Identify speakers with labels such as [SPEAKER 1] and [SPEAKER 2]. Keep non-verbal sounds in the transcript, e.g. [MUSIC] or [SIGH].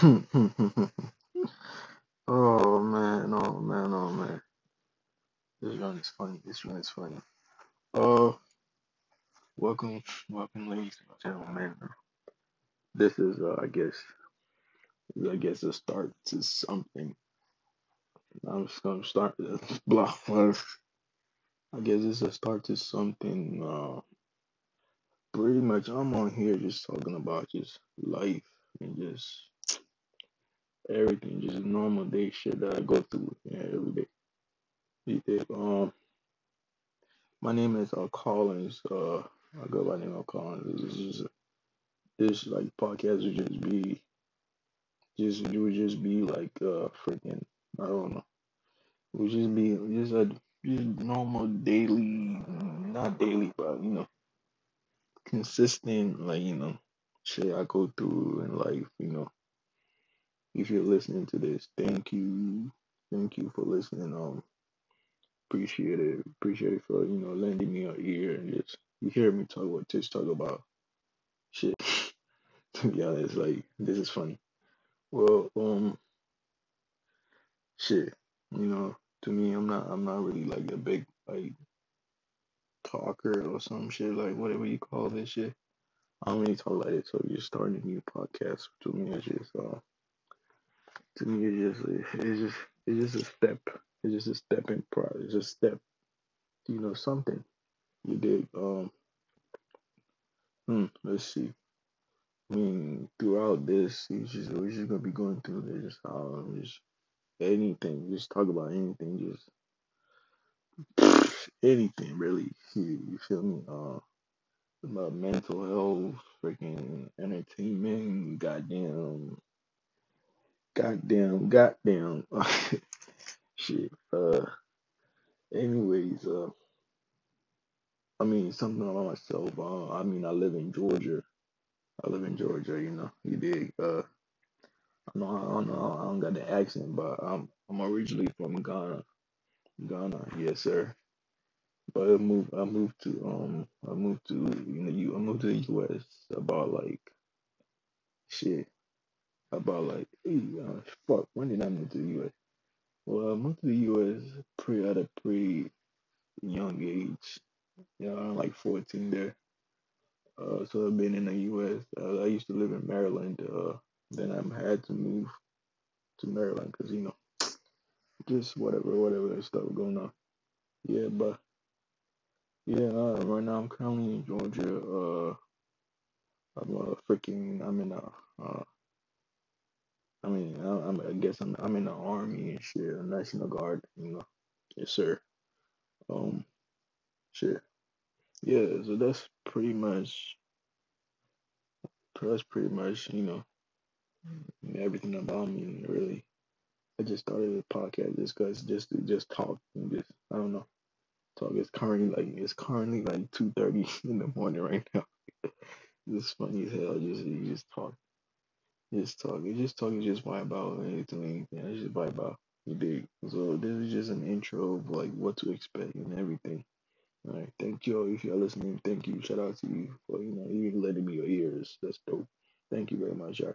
[SPEAKER 1] [LAUGHS] oh man, oh man, oh man. This run is funny. This run is funny. Uh, welcome, welcome, ladies and gentlemen. This is, uh, I guess, I guess a start to something. I'm just gonna start this [LAUGHS] blah. I guess it's a start to something. Uh, pretty much, I'm on here just talking about just life and just everything, just normal day shit that I go through yeah, every day. Um, my name is uh Collins. Uh, I go by name of Collins. This is this like podcast would just be just it would just be like uh freaking I don't know. It would just be just a just normal daily, not daily, but you know, consistent like you know shit I go through in life. You know, if you're listening to this, thank you, thank you for listening. Um, appreciate it, appreciate it for you know lending me your ear and just you hear me talk what just talk about shit. [LAUGHS] to be honest, like this is funny. Well, um, shit, you know, to me, I'm not, I'm not really like a big like talker or some shit like whatever you call this shit. I don't really talk like this, so you're starting a new podcast. To me, it's just, uh, to me, it's just, it's just, it's just a step. It's just a step in pro. It's a step, you know, something you did. Um, hmm, let's see. I mean, throughout this, it's just, we're just gonna be going through this. Um, just anything, just talk about anything, just [SIGHS] anything really. You, you feel me? Uh, about mental health, freaking entertainment, goddamn, goddamn, goddamn, [LAUGHS] shit. Uh, anyways, uh, I mean something about myself. Uh, I mean, I live in Georgia. I live in Georgia. You know, you dig. Uh, I know, I don't know, I don't got the accent, but I'm I'm originally from Ghana. Ghana, yes, sir. But I moved, I moved to um, I moved to you know, you I moved to the U.S. about like shit, about like hey, uh, fuck. When did I move to the U.S.? Well, I moved to the U.S. pretty at a pretty young age. Yeah, I'm like 14 there. Uh, so I've been in the U.S. Uh, I used to live in Maryland. Uh, then I had to move to Maryland because you know, just whatever, whatever stuff going on. Yeah, but yeah, uh, right now I'm currently in Georgia. Uh, I'm a freaking, I'm in a, uh, I mean, I, I'm, I guess I'm, I'm in the army and shit, National Guard, you know. Yes, sir. Um, shit. Yeah, so that's pretty much, that's pretty much, you know, everything about me, really. I just started a podcast just cause just to just talk and just, I don't know, talk. It's currently like, it's currently like 2.30 [LAUGHS] in the morning right now. [LAUGHS] It's funny as hell, just, you just talk. Just talk. You just talk. You just vibe out. Anything. Yeah, just vibe out. You dig? So this is just an intro of like what to expect and everything. All right. Thank you. All if you're listening, thank you. Shout out to you for you know even letting me your ears. That's dope. Thank you very much, y'all.